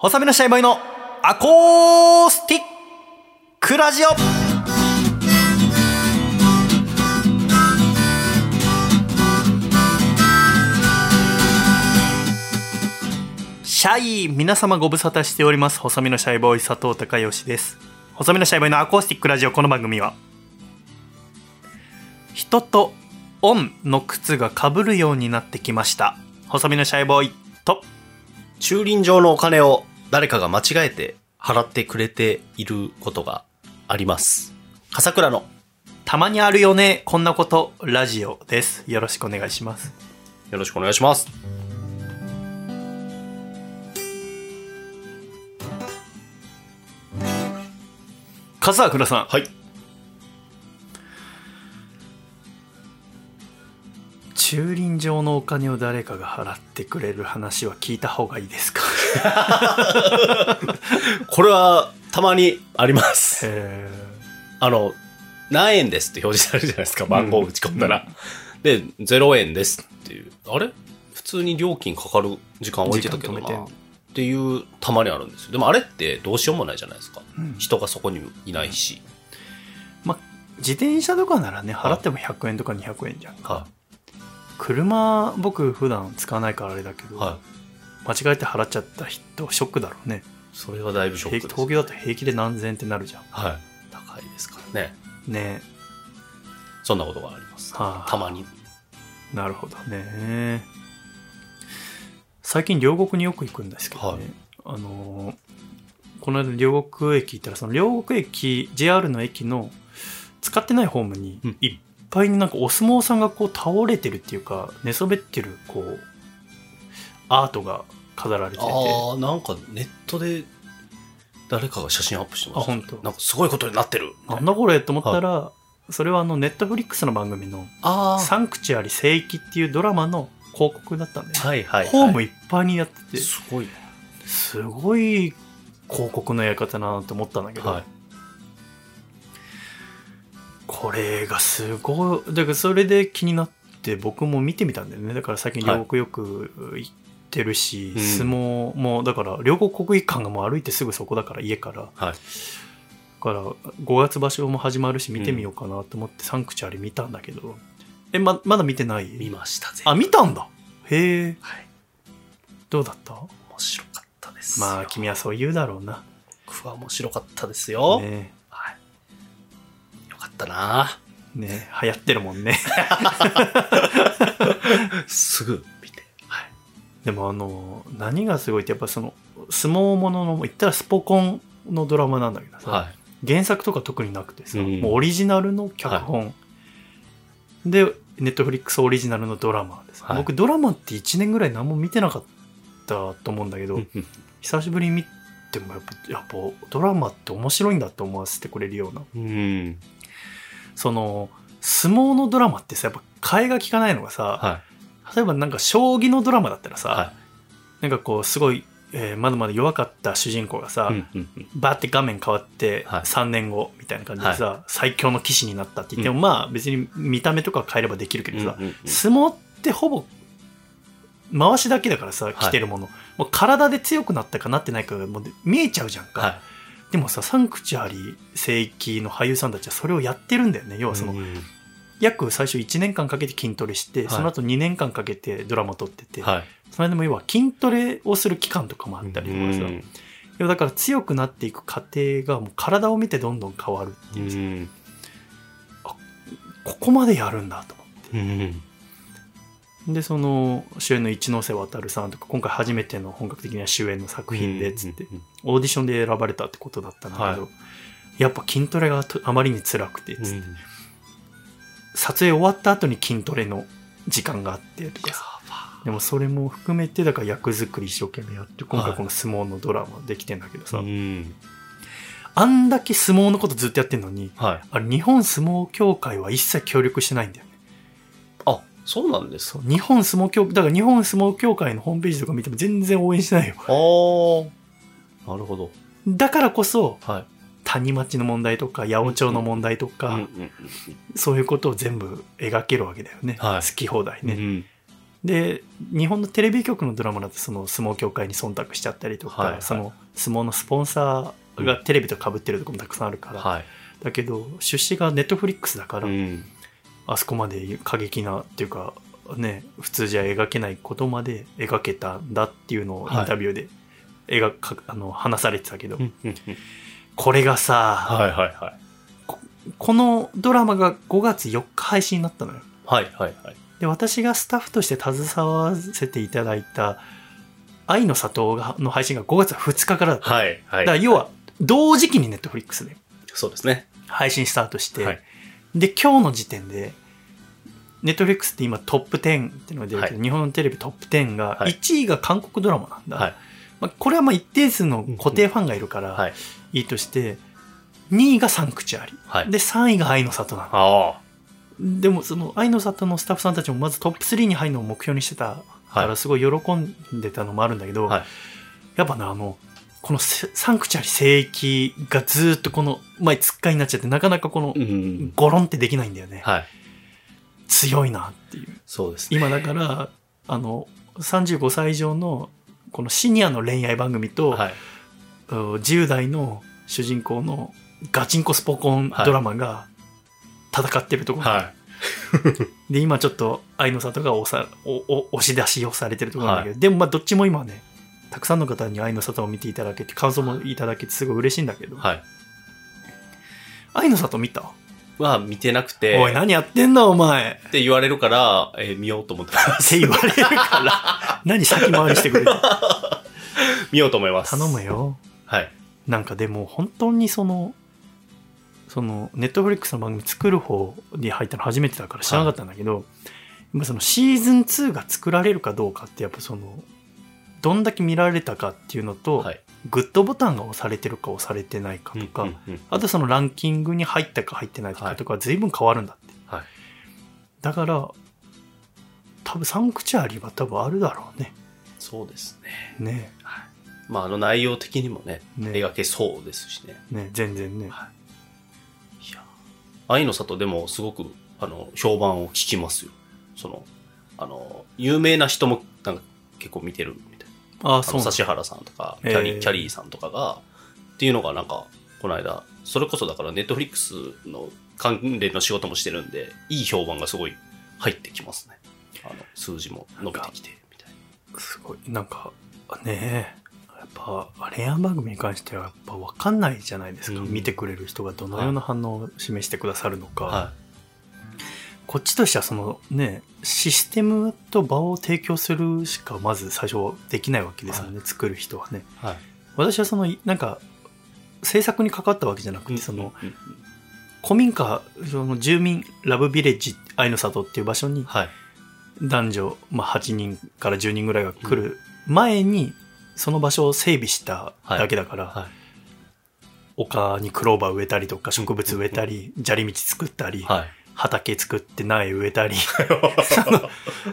細身のシャイボーイのアコースティックラジオ。シャイ皆様ご無沙汰しております。細身のシャイボーイ佐藤孝義です。細身のシャイボーイのアコースティックラジオ。この番組は人とオンの靴が被るようになってきました。細身のシャイボーイと駐輪場のお金を誰かが間違えて払ってくれていることがあります。笠倉のたまにあるよねこんなことラジオですよろしくお願いしますよろしくお願いします。笠倉さんはい。駐輪場のお金を誰かが払ってくれる話は聞いた方がいいですか？これはたまにあります。へあの、何円ですって表示されるじゃないですか、番号を打ち込んだら。で、0円ですっていう。あれ？普通に料金かかる時間置いてたけどな。っていう、たまにあるんですよ。でもあれってどうしようもないじゃないですか。うん人がそこにいないし。まあ自転車とかならね払っても100円とか200円じゃんか、は車僕普段使わないからあれだけい。ど、はい。間違えて払っちゃった人ショックだろうねそれはだいぶショッ平クです。東京だと平気で何千ってなるじゃんはい。高いですからね。ねそんなことがあります。はあたまに。なるほどね最近両国によく行くんですけどね、はいあのーこの間両国駅行ったらその両国駅 JR の駅の使ってないホームにうんいっぱいになんかお相撲さんがこう倒れてるっていうか寝そべってるこうアートが飾られててああ、なんかネットで誰かが写真アップしてました。あ本当なんかすごいことになってる。なんだこれと思ったら、それはあのネットフリックスの番組のあ「サンクチュアリ聖域」っていうドラマの広告だったんで、はいはい、はい。ホームいっぱいにやっててすごいね。すごい広告のやり方だなと思ったんだけど、はい。これがすごいだからそれで気になって僕も見てみたんだよねだから最近両国よく行ってるし、うん相撲もだから両国国技館がもう歩いてすぐそこだから家からだはい。から5月場所も始まるし見てみようかなと思ってサンクチュアリ見たんだけどえままだ見てない？見ましたぜ。あ見たんだ？へえはい。どうだった？面白かったですよ。まあ君はそう言うだろうな僕は面白かったですよ。ねはい。よかったなね流行ってるもんね すぐ。でもあの何がすごいってやっぱその相撲ものの言ったらスポコンのドラマなんだけどさ、はい。原作とか特になくてさ、うん。もうオリジナルの脚本、でネットフリックスオリジナルのドラマです、はい。僕ドラマって1年ぐらい何も見てなかったと思うんだけど、久しぶりに見てもやっぱやっぱドラマって面白いんだって思わせてくれるような。うん。その相撲のドラマってさやっぱ替えが利かないのがさ、は例えばなんか将棋のドラマだったらい。さ、はなんかこうすごい、えーまだまだ弱かった主人公がさ、い。うんうんうん。バーって画面変わってはい。3年後みたいな感じでさ、最強の騎士になったって言っても、まあ別に見た目とか変えればできるけどさ、うんうんうん相撲ってほぼ回しだけだからさい。着てるもの、もう体で強くなったかなってないかがもう見えちゃうじゃんか、はでもさサンクチュアリ聖域の俳優さんたちはそれをやってるんだよね。要はその、うん約最初1年間かけて筋トレして、はい。その後2年間かけてドラマ撮ってて、はい。その間も要は筋トレをする期間とかもあったりとかさ、うん。要はだから強くなっていく過程がもう体を見てどんどん変わるっていうさ、うん。ここまでやるんだと思うん。ってでその主演の一ノ瀬渡さんとか今回初めての本格的な主演の作品でっつってうんオーディションで選ばれたってことだったんだけど、はい。やっぱ筋トレがとあまりに辛くてつって、うん撮影終わった後に筋トレの時間があってとかさでもそれも含めてだから役作り一生懸命やって今回この相撲のドラマできてんだけどさ、うんあんだけ相撲のことずっとやってんのにはい。あれ日本相撲協会は一切協力してないんだよねあ、そうなんですか？日本相撲協だから日本相撲協会のホームページとか見ても全然応援してないよああ。なるほど。だからこそはい。谷町の問題とか八百長の問題とか、そういうことを全部描けるわけだよね、はい。好き放題ね、うんで日本のテレビ局のドラマだとその相撲協会に忖度しちゃったりとか、はいはい。その相撲のスポンサーがテレビと被ってるとこもたくさんあるから、はい。だけど出資がネットフリックスだから、うん。あそこまで過激なっていうかね普通じゃ描けないことまで描けたんだっていうのをインタビューで描か、あの話されてたけど、これがさ、はいはいはい。このドラマが5月4日配信になったのよ。はいはいはい。で、私がスタッフとして携わらせていただいた、愛の里がの配信が5月2日からだった。はいはい。だから要は、同時期にネットフリックスでそうですね。配信スタートして、はいで、今日の時点で、ネットフリックスって今トップ10っていうのが出るけど、は日本のテレビトップ10が、はい1位が韓国ドラマなんだ。はい。まあ、これはまあ一定数の固定ファンがいるから、はい。いいとして、2位がサンクチュアリ。はい。で、3位が愛の里なの。でもその愛の里のスタッフさんたちもまずトップ3に入るのを目標にしてたからはい。すごい喜んでたのもあるんだけど、はいやっぱねあのこのせサンクチュアリ聖域がずーっとこの前つっかいになっちゃってなかなかこのうん。ゴロンってできないんだよね、はい。強いなっていうそうですね。今だからあの35歳以上のこのシニアの恋愛番組と、はい。うん10代の主人公のガチンコスポコンドラマが戦ってるところ、はい。で、今ちょっと愛の里が押さおお押し出しをされてるところなんだけど、でもまあどっちも今ね、たくさんの方に愛の里を見ていただけて、感想もいただけてすごい嬉しいんだけど、はい。愛の里見た、は見てなくて、おい、何やってんだお前って言われるから、えー見ようと思ってまっす。て言われるから、何先回りしてくれて。見ようと思います。頼む。よ。はい。なんかでも本当にその、その、ネットフリックスの番組作る方に入ったの初めてだから知らなかったんだけど、今そのシーズン2が作られるかどうかってやっぱその、どんだけ見られたかっていうのと、はい。グッドボタンが押されてるか押されてないかとか、うんうんうんあとそのランキングに入ったか入ってないかとかは随分変わるんだって。はい。だから、多分サンクチュアリは多分あるだろうね。そうですね。ねまあ、あの内容的にもね、ね描けそうですしね。ね全然ね。いや、愛の里でもすごく、あの、評判を聞きますよ。その、あの、有名な人も、なんか結構見てる。あそう指原さんとか、キえーャリー、キャリーさんとかが、っていうのがなんか、この間、それこそだからネットフリックスの関連の仕事もしてるんで、いい評判がすごい入ってきますね。あの、数字も伸びてきて、みたいな。すごい、なんか、ねえ、やっぱ、恋愛番組に関してはやっぱ分かんないじゃないですか。うん見てくれる人がどのような反応を示してくださるのか。はこっちとしてはそのね、システムと場を提供するしかまず最初できないわけですよね、作る人はね。い。はい。私はその、なんか、制作に関わったわけじゃなくて、その、古民家、その住民ラブビレッジ愛の里っていう場所にはい。男女、まあ、8人から10人ぐらいが来る前に、その場所を整備しただけだから、はい。丘にクローバー植えたりとか植物植えたり、砂利道作ったり、はい。畑作って苗植えたり、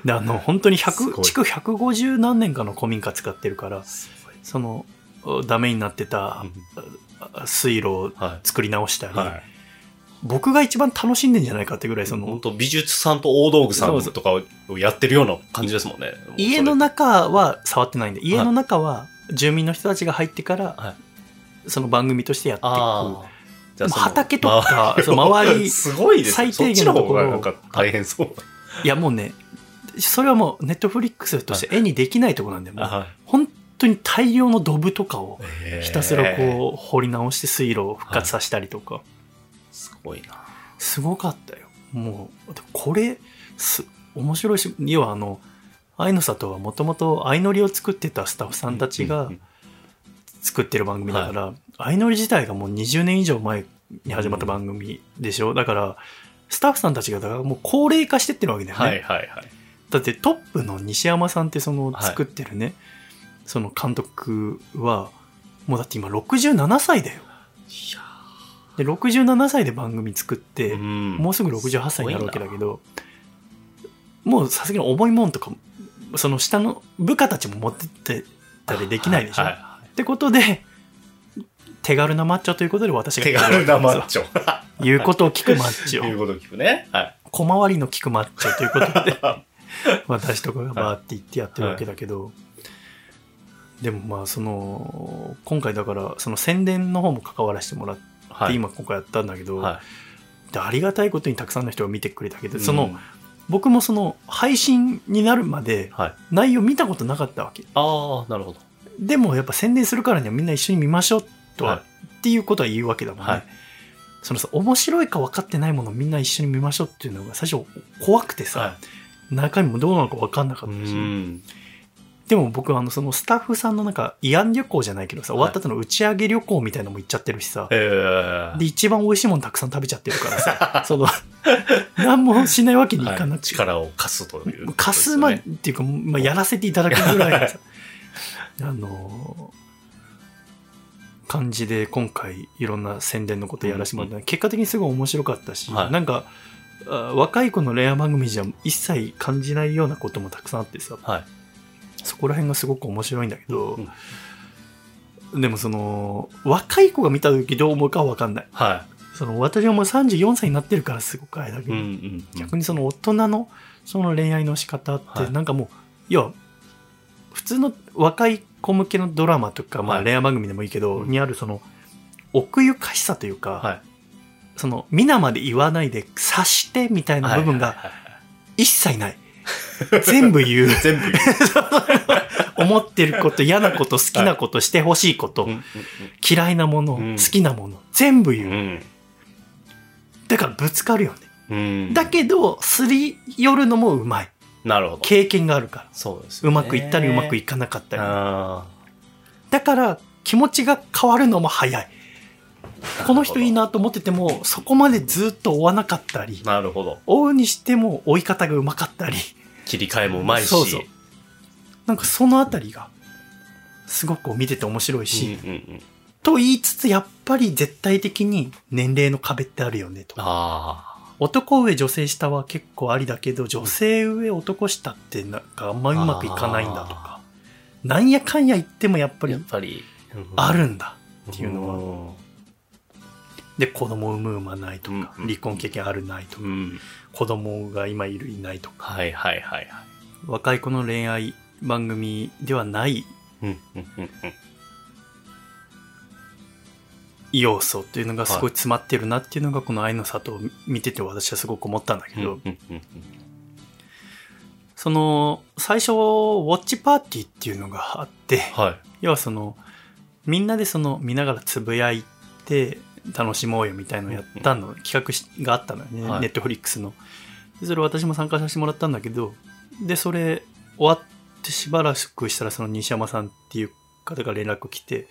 で あの本当にす100ごい築150何年かの古民家使ってるから、そのダメになってた水路をは作り直したり、い。はい。僕が一番楽しんでんじゃないかってぐらいその本当美術さんと大道具さんとかをやってるような感じですもんね。家の中は触ってないんで家の中は住民の人たちが入ってから、はその番組としてやっていく。じゃあ畑とかその周り すごいですね。最低限のところが大変そう。いやもうねそれはもうネットフリックスとして絵にできないところなんで、もうは本当に大量のドブとかをいひたすらこう掘り直して水路を復活させたりとか、すごいな。すごかったよ。もうこれす面白いし要はあの愛の里はもともと相乗りを作ってたスタッフさんたちが作ってる番組だから、相乗り自体がもう20年以上前に始まった番組でしょ、だからスタッフさんたちがだからもう高齢化してってるわけだよね、はいはいはい。だってトップの西山さんってそのはい作ってるね、その監督はもうだって今67歳だよ。いやで67歳で番組作って、うん。もうすぐ68歳になるわけだけどもうさすがに重いもんとかその下の部下たちも持ってってたりできないでしょ、ははってことで手軽なマッチョということで私が手軽なマッチョ。言うことを聞くマッチいうョことを聞くね。はい。小回りの利くマッチョということで 私とかがバーって言ってやってるわけだけど、でもまあその今回だからその宣伝の方も関わらせてもらって、はい。今今回やったんだけど、はでありがたいことにたくさんの人が見てくれたけど、い。そのうん僕もその配信になるまではい。内容見たことなかったわけああ、なるほど。でもやっぱ宣伝するからにはみんな一緒に見ましょうとは、はいっていうことは言うわけだもんね、はい。そのさ面白いか分かってないものをみんな一緒に見ましょうっていうのが最初怖くてさ、は中身もどうなのか分かんなかい。ったし、うん。でも僕はあのそのスタッフさんのなんか慰安旅行じゃないけどさ、終わった後の打ち上げ旅行みたいなのも行っちゃってるしさ、ええで一番美味しいものたくさん食べちゃってるからさ その何もしないわけにいかなはい。くて、力を貸すというね。貸すまっていうか、まあ、やらせていただくぐらい あの感じで今回いろんな宣伝のことやらせてもらった、結果的にすごい面白かったし、はい。なんかあ若い子の恋愛番組じゃ一切感じないようなこともたくさんあってさ。はい。そこら辺がすごく面白いんだけど、うんでもその若い子が見た時どう思うかは分かんない。はその私はもう34歳になってるからすごくあれだけい。うど、んうんうん。逆にその大人のその恋愛の仕方ってはい。なんかもう、い、や普通の若い子向けのドラマとか、まあはい恋愛番組でもいいけど、うんにあるその奥ゆかしさというか、はい。その皆まで言わないで察してみたいな部分が一切ない。全部言う。全部言う。思ってること、嫌なこと、好きなこと、してほしいこと、嫌いなもの、うん好きなもの、全部言う。うんだからぶつかるよね。うん。だけど、すり寄るのもうまい。なるほど。経験があるから。そうですねうまくいったりうまくいかなかったり。あだから気持ちが変わるのも早い。ーこの人いいなと思ってても、そこまでずっと追わなかったり、なるほど。追うにしても追い方がうまかったり、切り替えもうまいし。そうそうなんかそのあたりが、すごく見てて面白いし、うんうんうん。と言いつつやっぱり絶対的に年齢の壁ってあるよねと。あ男上女性下は結構ありだけど、女性上男下ってなんかあんまりうまくいかないんだとか、なんやかんや言ってもやっぱりっぱり。あるんだ。っていうのはは。で、子供産む産まないとか、うん離婚経験あるないとか、うん。子供が今いるいないとか、はいはいはいはい。若い子の恋愛番組ではない。要素っていうのがすごい詰まってるなっていうのがこの愛の里を見てて私はすごく思ったんだけど、その最初ウォッチパーティーっていうのがあってはい。要はそのみんなでその見ながらつぶやいて楽しもうよみたいのをやったの、企画しがあったのよね、はい。ネットフリックスの。でそれ私も参加させてもらったんだけどでそれ終わってしばらくしたらその西山さんっていう方が連絡来て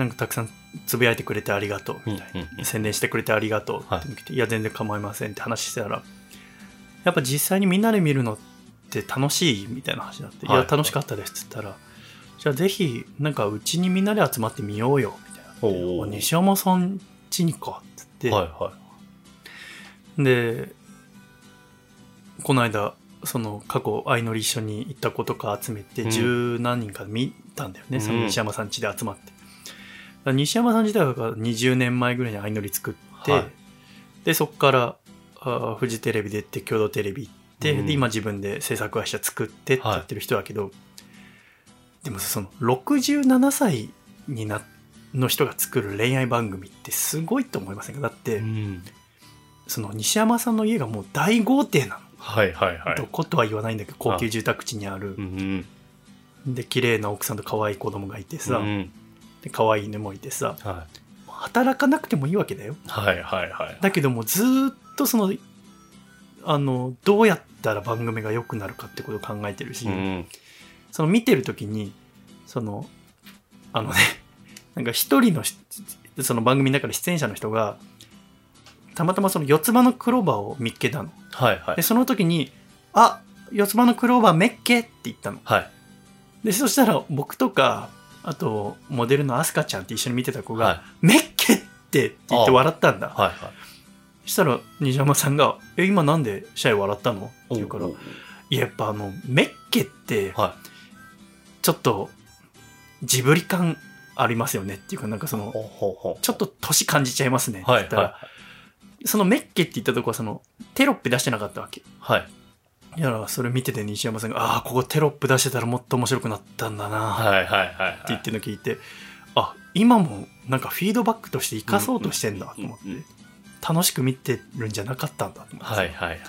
なんかたくさんつぶやいてくれてありがとうみたいな、うんうん。うん宣伝してくれてありがとう。ってはい。い、や全然構いませんって話してたらやっぱ実際にみんなで見るのって楽しいみたいな話になって、はい。いや楽しかったですっつったらじゃあぜひなんかうちにみんなで集まってみようよみたいな。西山さん家にかっつって、はいはでこの間その過去相乗り一緒に行った子とか集めてうん。十何人か見たんだよね、うん。その西山さん家で集まって西山さん自体が20年前ぐらいに相乗り作って、はいでそこからあフジテレビ出て共同テレビ行って、うんで今自分で制作会社作ってってやってる人だけど、でもその67歳になの人が作る恋愛番組ってすごいと思いませんか？だって、い。うん。その西山さんの家がもう大豪邸なの、はいはいはい。どことは言わないんだけど高級住宅地にあるうんうん。で綺麗な奥さんと可愛い子供がいてさ、うんで可愛い犬もいてさは働かなくてもいいわけだよいはいはいはい。だけどもずーっとそのあのどうやったら番組が良くなるかってことを考えてるし、うん。その見てる時にそのあのね なんか一人のしその番組の中で出演者の人がたまたまその四つ葉のクローバーを見っけたのはいはいで。その時に「あ四つ葉のクローバーめっけ!」って言ったのはい。でそしたら僕とかあとモデルのアスカちゃんって一緒に見てた子が「はいめっけ!」って言って笑ったんだはいはい。そしたら西山さんが「え今なんでシャイ笑ったの?」って言うから「おいややっぱあのメッケってはちょっとジブリ感ありますよね」っていうかなんかそい。のちょっと年感じちゃいますねってはい言ったら、はそのメッケって言ったとこはそのテロップ出してなかったわけい。はい。いや、それ見てて西山さんが、ああ、ここテロップ出してたらもっと面白くなったんだな、ってはいはいはい。はい。言ってるの聞いて、あ、今もなんかフィードバックとして生かそうとしてんだと思って楽しく見てるんじゃなかったんだと思って、はいはいはい。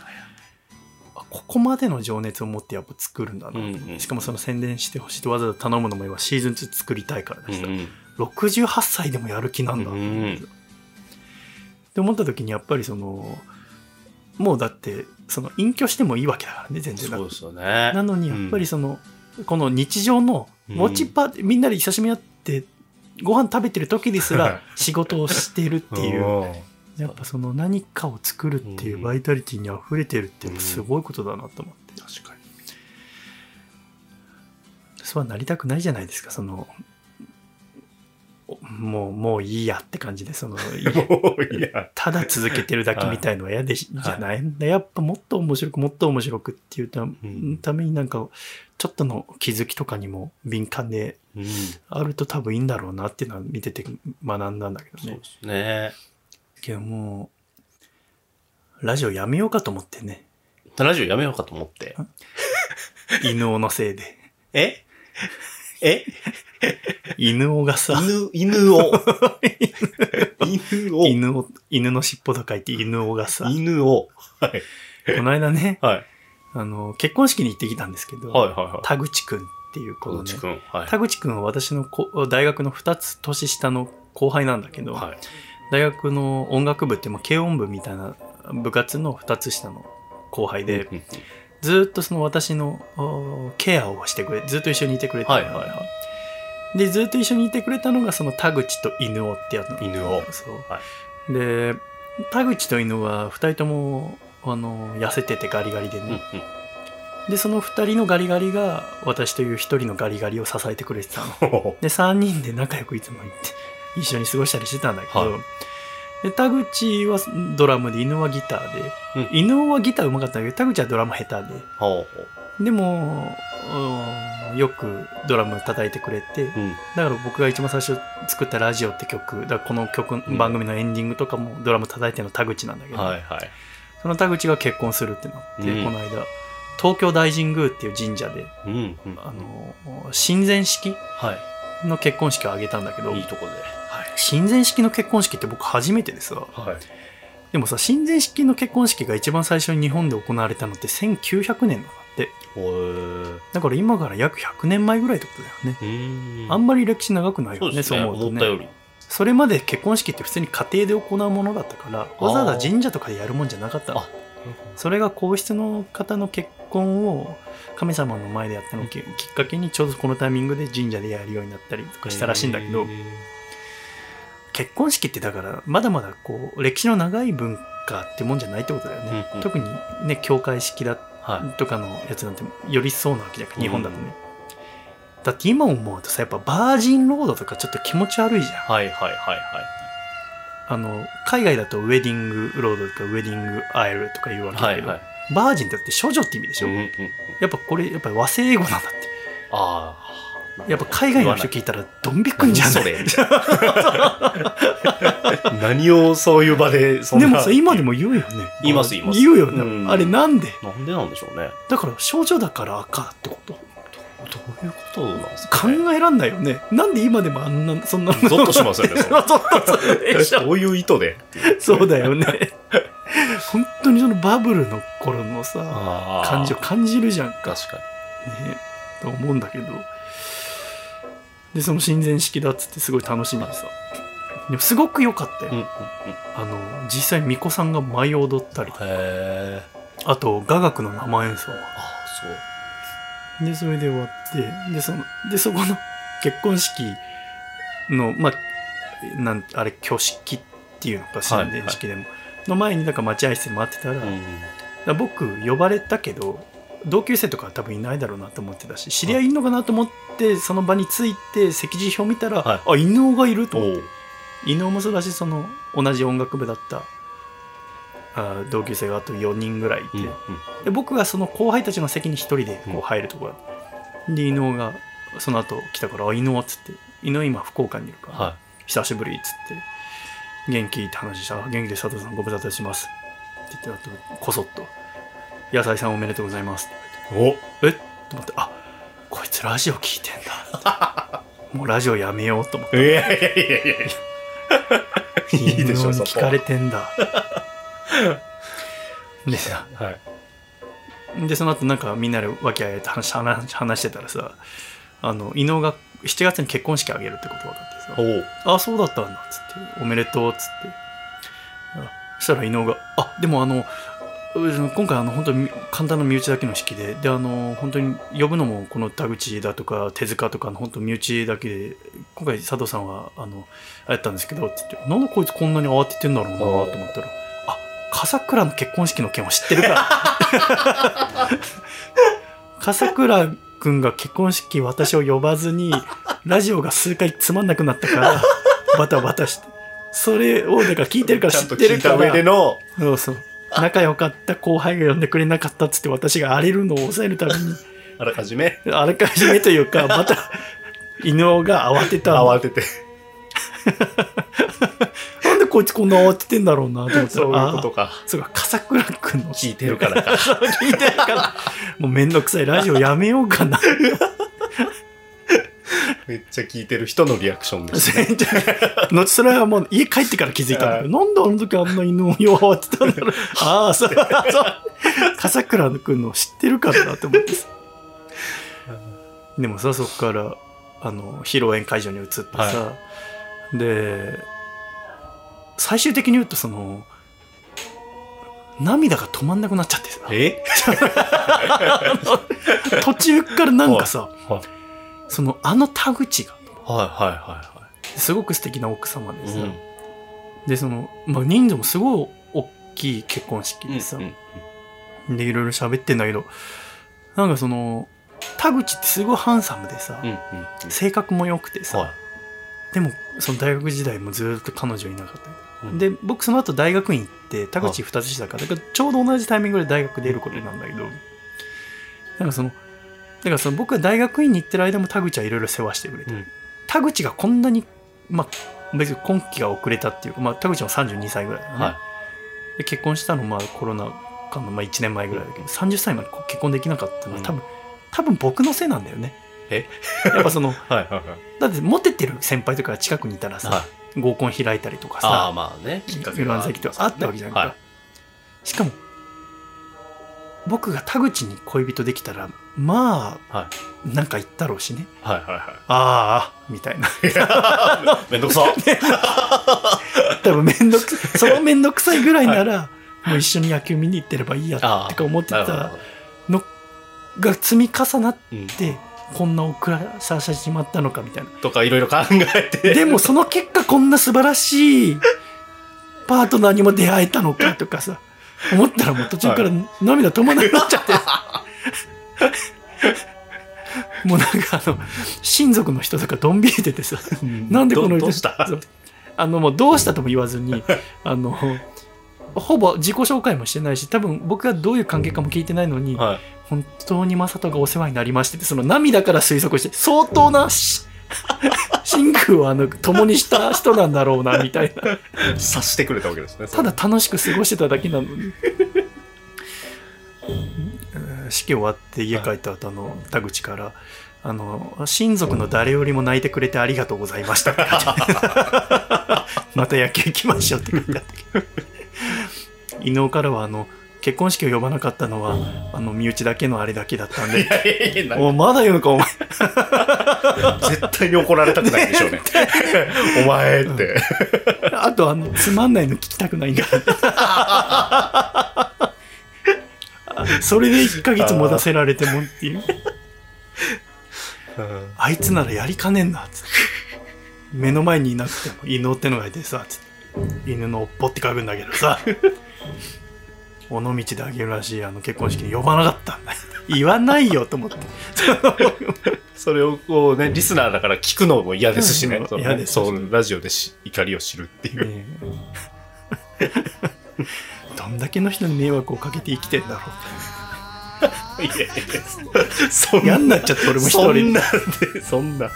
あここまでの情熱を持ってやっぱ作るんだなと思って、うんうんしかもその宣伝してほしいとわざわざ頼むのも今シーズン2作りたいからでした、うんうん。68歳でもやる気なんだと思って、うんって思った時にやっぱりそのもうだってその隠居してもいいわけだからね全然そうですよね。なのにやっぱりその、この日常の持ちっぱ、みんなで久しぶりに会ってご飯食べてる時ですら 仕事をしてるっていう。うんやっぱその何かを作るっていうバイタリティに溢れてるってすごいことだなと思って、確かに。そうはなりたくないじゃないですかそのおもうもういいやって感じでその もういや。ただ続けてるだけみたいのは嫌でし、じゃないんだやっぱもっと面白くもっと面白くっていうた,、めになんかちょっとの気づきとかにも敏感でうん。あると多分いいんだろうなっていうのは見てて学んだんだけどねそうですね。けどもうラジオやめようかと思ってねラジオやめようかと思って。犬王のせいでえ？え？犬王がさ犬、犬を。犬を。犬を犬の尻尾と書いて犬王がさ犬を。はい。この間ねはい。あの結婚式に行ってきたんですけど、はいはいはい。田口くんっていう子のね小内くん。はい。田口くんは私のこ大学の2つ年下の後輩なんだけど、はい。大学の音楽部ってまあ軽音部みたいな部活の2つ下の後輩で、ずーっとその私のおケアをしてくれずっと一緒にいてくれて、はいはいはでずっと一緒にいてくれたのがその田口と犬尾ってやつなの。犬を。そう、はで田口と犬は2人ともあの痩せててガリガリでうんうん。ね、でその2人のガリガリが私という1人のガリガリを支えてくれてたの。ほ で3人で仲良くいつも行って一緒に過ごしたりしてたんだけど、はいで田口はドラムで犬はギターで、うん犬はギター上手かったけど田口はドラム下手でうほう。でもうんよくドラム叩いてくれてうん。だから僕が一番最初作った「ラジオ」って曲だこの曲、ん番組のエンディングとかもドラム叩いてるの田口なんだけど、はいはい。その田口が結婚するってなって、うんこの間東京大神宮っていう神社でうんうん。あの親善式はい。の結婚式を挙げたんだけどいいとこで。はい。親善式の結婚式って僕初めてでさはい。でもさ親善式の結婚式が一番最初に日本で行われたのって1900年なんだってだから今から約100年前ぐらいってことだよね。あんまり歴史長くないよねそうね。思うとね思ったより。それまで結婚式って普通に家庭で行うものだったからわざわざ神社とかでやるもんじゃなかったのあそれが皇室の方の結婚を神様の前でやったのをききっかけにちょうどこのタイミングで神社でやるようになったりとかしたらしいんだけど結婚式ってだからまだまだこう歴史の長い文化ってもんじゃないってことだよね、うんうん特にね教会式だはい。とかのやつなんてよりそうなわけじゃん日本だとね、うんだって今思うとさやっぱバージンロードとかちょっと気持ち悪いじゃんはいはいはいはい。あの海外だとウェディングロードとかウェディングアイルとか言うわけだけど、はいはい。バージンってだって処女って意味でしょ、うんうんうん。やっぱこれやっぱ和製英語なんだってああ。やっぱ海外の人聞いたらドン引くんじゃない？何それ。何をそういう場でそんな。でもさ今でも言うよね。言います言います。言うよね、うん。あれなんで？なんでなんでしょうね。だから少女だから赤ってこと？どういうことなんですか、考ね、えらんないよね。なんで今でもあんなそんなゾッとしますよね どういう意図で？そうだよね。本当にそのバブルの頃のさ感じを感じるじゃんか。確かねと思うんだけどでその親善式だっつってすごい楽しみでさでもすごく良かったよ、に。うんうんうん。あの実際巫女さんが舞踊ったり。あと雅楽の生演奏ああ、でそれで終わってでそのでそこの 結婚式のまあなんあれ挙式っていうのか親善式でも、の前になんか待合室で待ってたら,、そう。うん。僕呼ばれたけど同級生とかは多分いないだろうなと思ってたし知り合いいんのかなと思ってその場に着いて席次表見たら、はい。あ犬尾がいると。思って。犬尾もそうだしその同じ音楽部だったあ同級生があと4人ぐらいいて、うんうん。で僕がその後輩たちの席に一人でこう入るところだった、で伊野尾がその後来たから「あ伊野尾」っつって「伊野尾今福岡にいるから、は久しぶり」っつって「元気?」って話した。ら「あ元気で佐藤さんご無沙汰します」って言ってあとこそっと「野菜さんおめでとうございます。お。え？っと思ってあこいつラジオ聞いてんだ。もうラジオやめようと思っていやいやいやいやいや。いいでしょ、そ聞かれてんだ。でさはい。でその後なんかみんなで和気あいあいと話話話してたらさあの伊能が7月に結婚式あげるってこと分かってさあそうだったんだっつっておめでとうっつって。あそしたら伊能があでもあのう今回あの本当に簡単な身内だけの式でであの本当に呼ぶのもこの田口だとか手塚とかの本当身内だけで今回佐藤さんはあのあれやったんですけどって言ってなんでこいつこんなに慌ててんだろうなと思ったらあ笠倉の結婚式の件を知ってるから。笠倉君が結婚式私を呼ばずにラジオが数回つまんなくなったからバタバタしてそれをだから聞いてるからちゃ知んと聞いたってるから上での、そうそう仲良かった後輩が呼んでくれなかったっつって私が荒れるのを抑えるために。あらかじめ、あらかじめというか また犬が慌てた。慌てて、なんでこいつこんな慌ててんだろうなと思ったらそういうことあか。そうか笠倉君の。聞いてるからか。聞いてるから。もうめんどくさい。ラジオやめようかなめっちゃ聞いてる人のリアクションですね。のそれはもう家帰ってから気づいたんだけど、なんであの時あんな犬を弱ってたんだろう。ああ、そう、そう。笠倉君の知ってるからなって思ってさ。でもさ、そこから、あの、披露宴会場に移ってさ、はで、最終的に言うとその、涙が止まんなくなっちゃってさ、え？途中からなんかさ、はいその、あの田口が、はいはいはすごく素敵な奥様でさ、いはい。でその、まあ、人数もすごい大きい結婚式うんでさ、うん。でいろいろ喋ってんだけどなんかその田口ってすごいハンサムでさ、うんうん性格も良くてさ、はい。でもその大学時代もずっと彼女いなかった。りうん。で僕その後大学院行って田口2つ下だからだからちょうど同じタイミングで大学出ることなんだけどなんかそのだからその僕が大学院に行ってる間も田口はいろいろ世話してくれて、うん。田口がこんなにまあ別に今期が遅れたっていうか、まあ、田口も32歳ぐらいだね、はで結婚したのまあコロナ禍のまあ1年前ぐらいだけど30歳まで結婚できなかったのは多分、多分僕のせいなんだよね。え？やっぱそのい。はいはいはい。だってモテてる先輩とかが近くにいたらさ、はい。合コン開いたりとかあさあ、まあね。きっかいろん。な席とあったわけじゃん。か、はい。しかも僕が田口に恋人できたらまあはいなんか言ったろうしね。はい。はいはああみたいな。い。めんどくさ。多分めんどくそのめんどくさいぐらいなら、もう一緒に野球見に行ってればいいやあってか思ってたど。のが積み重なっうん。てこんな遅らさせてしまったのかみたいな。とかいろいろ考えて。でもその結果こんな素晴らしいパートナーにも出会えたのかとかさ思ったらもう途中から涙止まらなくなっちゃって、もうなんかあの親族の人とかドン引いててさなんでこの人どどうした？あのもうどうしたとも言わずに あのほぼ自己紹介もしてないし多分僕がどういう関係かも聞いてないのに、はい。本当に正人がお世話になりましてってその涙から推測して相当なし真空をあの共にした人なんだろうなみたいな。察してくれたわけですね。ただ楽しく過ごしてただけなのに。うん式終わって家帰った後あの田口からあの親族の誰よりも泣いてくれてありがとうございました また野球行きましょうって書いてあった伊能からはあの結婚式を呼ばなかったのはあの身内だけのあれだけだったんでおまだ言うのかお前。絶対に怒られたくないでしょうね。お前って。あとあのつまんないの聞きたくないんだ それで1ヶ月持たせられてもっていう。あいつならやりかねんなつって。目の前にいなくても犬ってのがいてさつって。犬のおっぽって書くんだけどさ。尾道であげるらしいあの結婚式に呼ばなかったんだ。よ言わないよと思って。それをこうね、リスナーだから聞くのも嫌ですしね。うん。その嫌です。そう、ラジオでし怒りを知るっていう。ねえどんだけの人に迷惑をかけて生きてんだろう。いやいやそん嫌になっちゃって俺も一人で。そんなんで、そんな。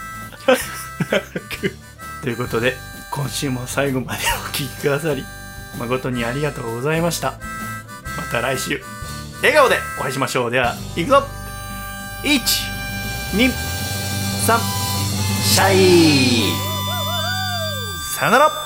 ということで今週も最後までお聴きくださり誠にありがとうございました。また来週笑顔でお会いしましょう。では行くぞ。123シャイ。さよなら